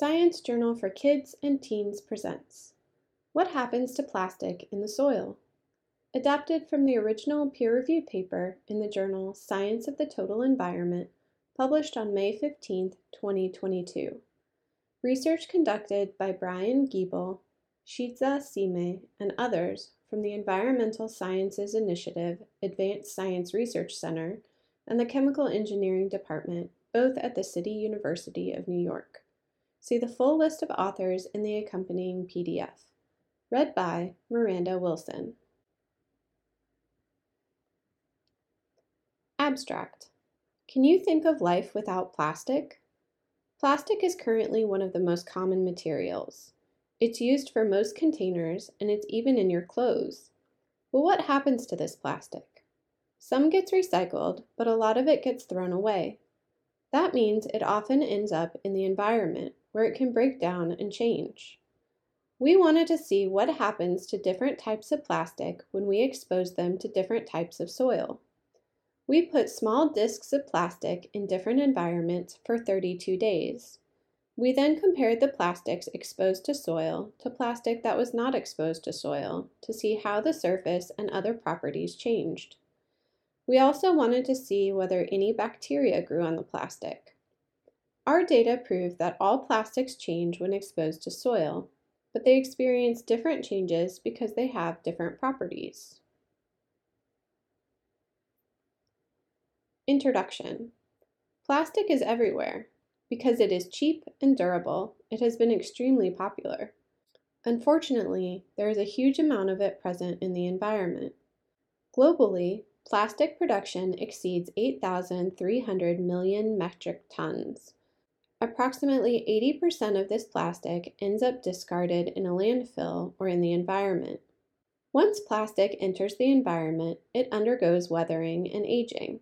Science Journal for Kids and Teens presents What Happens to Plastic in the Soil? Adapted from the original peer reviewed paper in the journal Science of the Total Environment, published on May 15, 2022. Research conducted by Brian Giebel, Shiza Sime, and others from the Environmental Sciences Initiative Advanced Science Research Center and the Chemical Engineering Department, both at the City University of New York. See the full list of authors in the accompanying PDF. Read by Miranda Wilson. Abstract. Can you think of life without plastic? Plastic is currently one of the most common materials. It's used for most containers and it's even in your clothes. But what happens to this plastic? Some gets recycled, but a lot of it gets thrown away. That means it often ends up in the environment where it can break down and change. We wanted to see what happens to different types of plastic when we expose them to different types of soil. We put small discs of plastic in different environments for 32 days. We then compared the plastics exposed to soil to plastic that was not exposed to soil to see how the surface and other properties changed. We also wanted to see whether any bacteria grew on the plastic. Our data prove that all plastics change when exposed to soil, but they experience different changes because they have different properties. Introduction Plastic is everywhere. Because it is cheap and durable, it has been extremely popular. Unfortunately, there is a huge amount of it present in the environment. Globally, plastic production exceeds 8,300 million metric tons. Approximately 80% of this plastic ends up discarded in a landfill or in the environment. Once plastic enters the environment, it undergoes weathering and aging.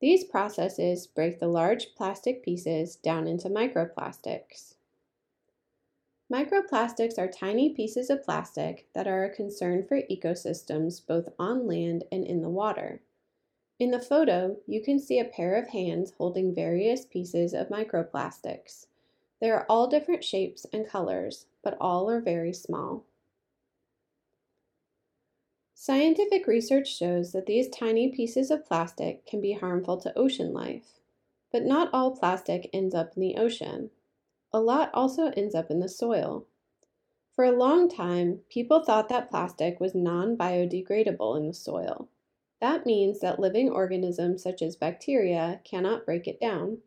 These processes break the large plastic pieces down into microplastics. Microplastics are tiny pieces of plastic that are a concern for ecosystems both on land and in the water. In the photo, you can see a pair of hands holding various pieces of microplastics. They are all different shapes and colors, but all are very small. Scientific research shows that these tiny pieces of plastic can be harmful to ocean life. But not all plastic ends up in the ocean. A lot also ends up in the soil. For a long time, people thought that plastic was non biodegradable in the soil. That means that living organisms such as bacteria cannot break it down.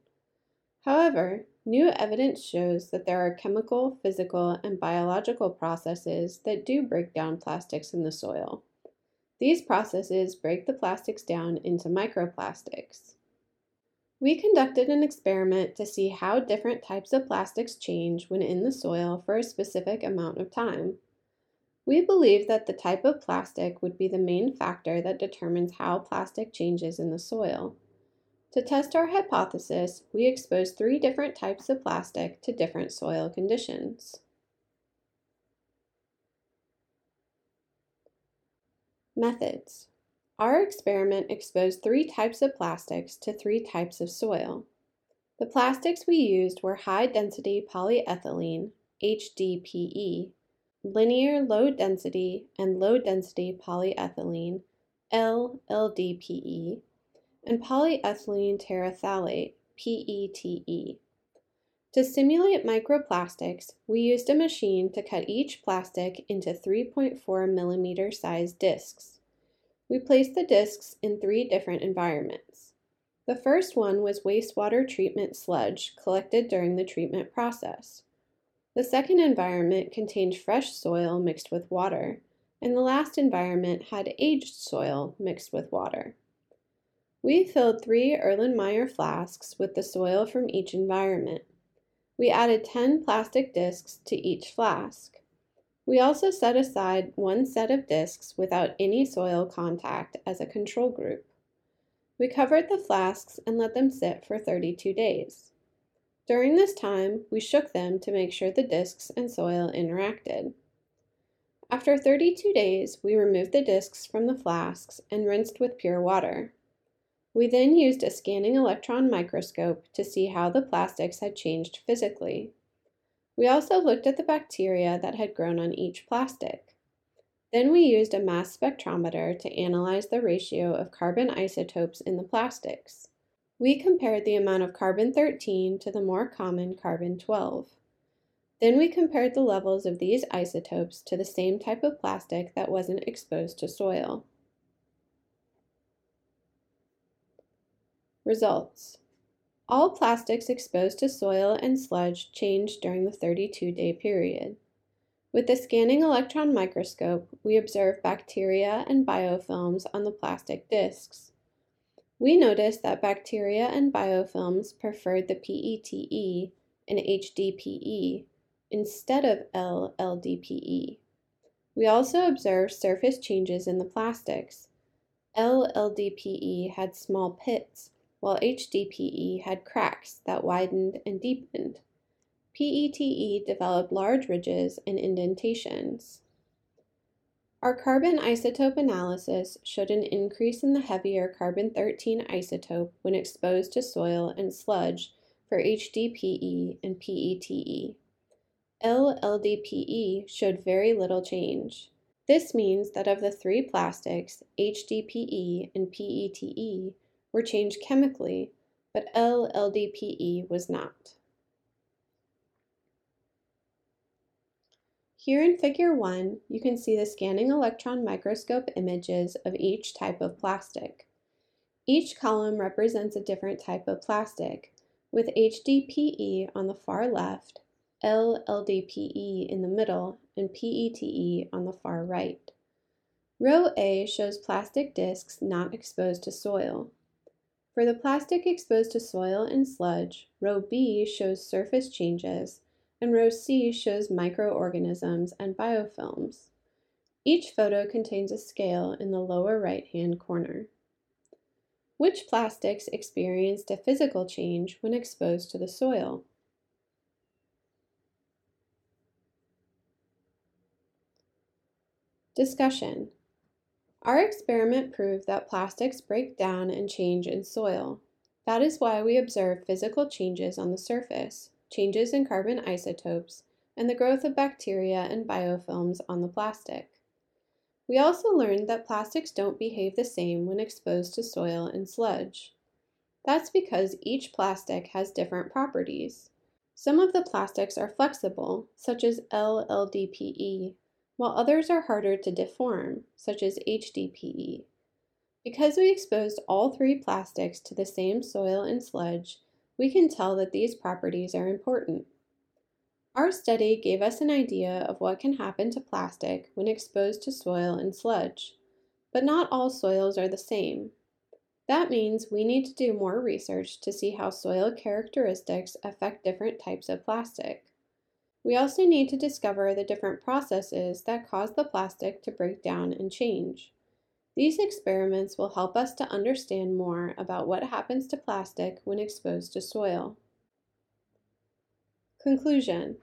However, new evidence shows that there are chemical, physical, and biological processes that do break down plastics in the soil. These processes break the plastics down into microplastics. We conducted an experiment to see how different types of plastics change when in the soil for a specific amount of time. We believe that the type of plastic would be the main factor that determines how plastic changes in the soil. To test our hypothesis, we exposed three different types of plastic to different soil conditions. Methods. Our experiment exposed three types of plastics to three types of soil. The plastics we used were high density polyethylene, HDPE, linear low density and low density polyethylene, LLDPE, and polyethylene terephthalate, PETE. To simulate microplastics, we used a machine to cut each plastic into 3.4 millimeter size discs. We placed the discs in three different environments. The first one was wastewater treatment sludge collected during the treatment process. The second environment contained fresh soil mixed with water, and the last environment had aged soil mixed with water. We filled three Erlenmeyer flasks with the soil from each environment. We added 10 plastic discs to each flask. We also set aside one set of discs without any soil contact as a control group. We covered the flasks and let them sit for 32 days. During this time, we shook them to make sure the discs and soil interacted. After 32 days, we removed the discs from the flasks and rinsed with pure water. We then used a scanning electron microscope to see how the plastics had changed physically. We also looked at the bacteria that had grown on each plastic. Then we used a mass spectrometer to analyze the ratio of carbon isotopes in the plastics. We compared the amount of carbon 13 to the more common carbon 12. Then we compared the levels of these isotopes to the same type of plastic that wasn't exposed to soil. Results all plastics exposed to soil and sludge changed during the 32 day period. With the scanning electron microscope, we observed bacteria and biofilms on the plastic discs. We noticed that bacteria and biofilms preferred the PETE and HDPE instead of LLDPE. We also observed surface changes in the plastics. LLDPE had small pits while HDPE had cracks that widened and deepened. PETE developed large ridges and indentations. Our carbon isotope analysis showed an increase in the heavier carbon 13 isotope when exposed to soil and sludge for HDPE and PETE. LLDPE showed very little change. This means that of the three plastics, HDPE and PETE were changed chemically, but LLDPE was not. Here in Figure 1, you can see the scanning electron microscope images of each type of plastic. Each column represents a different type of plastic, with HDPE on the far left, LLDPE in the middle, and PETE on the far right. Row A shows plastic discs not exposed to soil. For the plastic exposed to soil and sludge, row B shows surface changes, and row C shows microorganisms and biofilms. Each photo contains a scale in the lower right-hand corner. Which plastics experienced a physical change when exposed to the soil? Discussion. Our experiment proved that plastics break down and change in soil. That is why we observe physical changes on the surface, changes in carbon isotopes, and the growth of bacteria and biofilms on the plastic. We also learned that plastics don't behave the same when exposed to soil and sludge. That's because each plastic has different properties. Some of the plastics are flexible, such as LLDPE, while others are harder to deform, such as HDPE. Because we exposed all three plastics to the same soil and sludge, we can tell that these properties are important. Our study gave us an idea of what can happen to plastic when exposed to soil and sludge, but not all soils are the same. That means we need to do more research to see how soil characteristics affect different types of plastic. We also need to discover the different processes that cause the plastic to break down and change. These experiments will help us to understand more about what happens to plastic when exposed to soil. Conclusion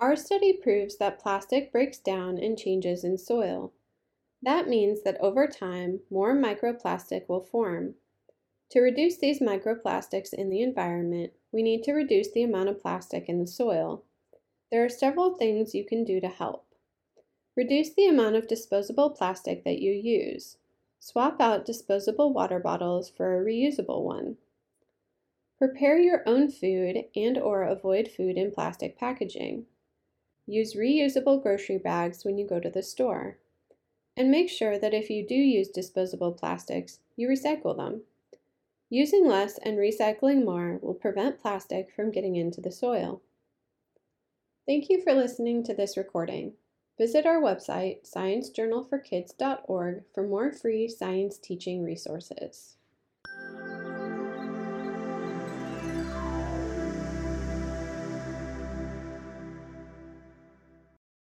Our study proves that plastic breaks down and changes in soil. That means that over time, more microplastic will form. To reduce these microplastics in the environment, we need to reduce the amount of plastic in the soil. There are several things you can do to help. Reduce the amount of disposable plastic that you use. Swap out disposable water bottles for a reusable one. Prepare your own food and or avoid food in plastic packaging. Use reusable grocery bags when you go to the store. And make sure that if you do use disposable plastics, you recycle them. Using less and recycling more will prevent plastic from getting into the soil. Thank you for listening to this recording. Visit our website, sciencejournalforkids.org, for more free science teaching resources.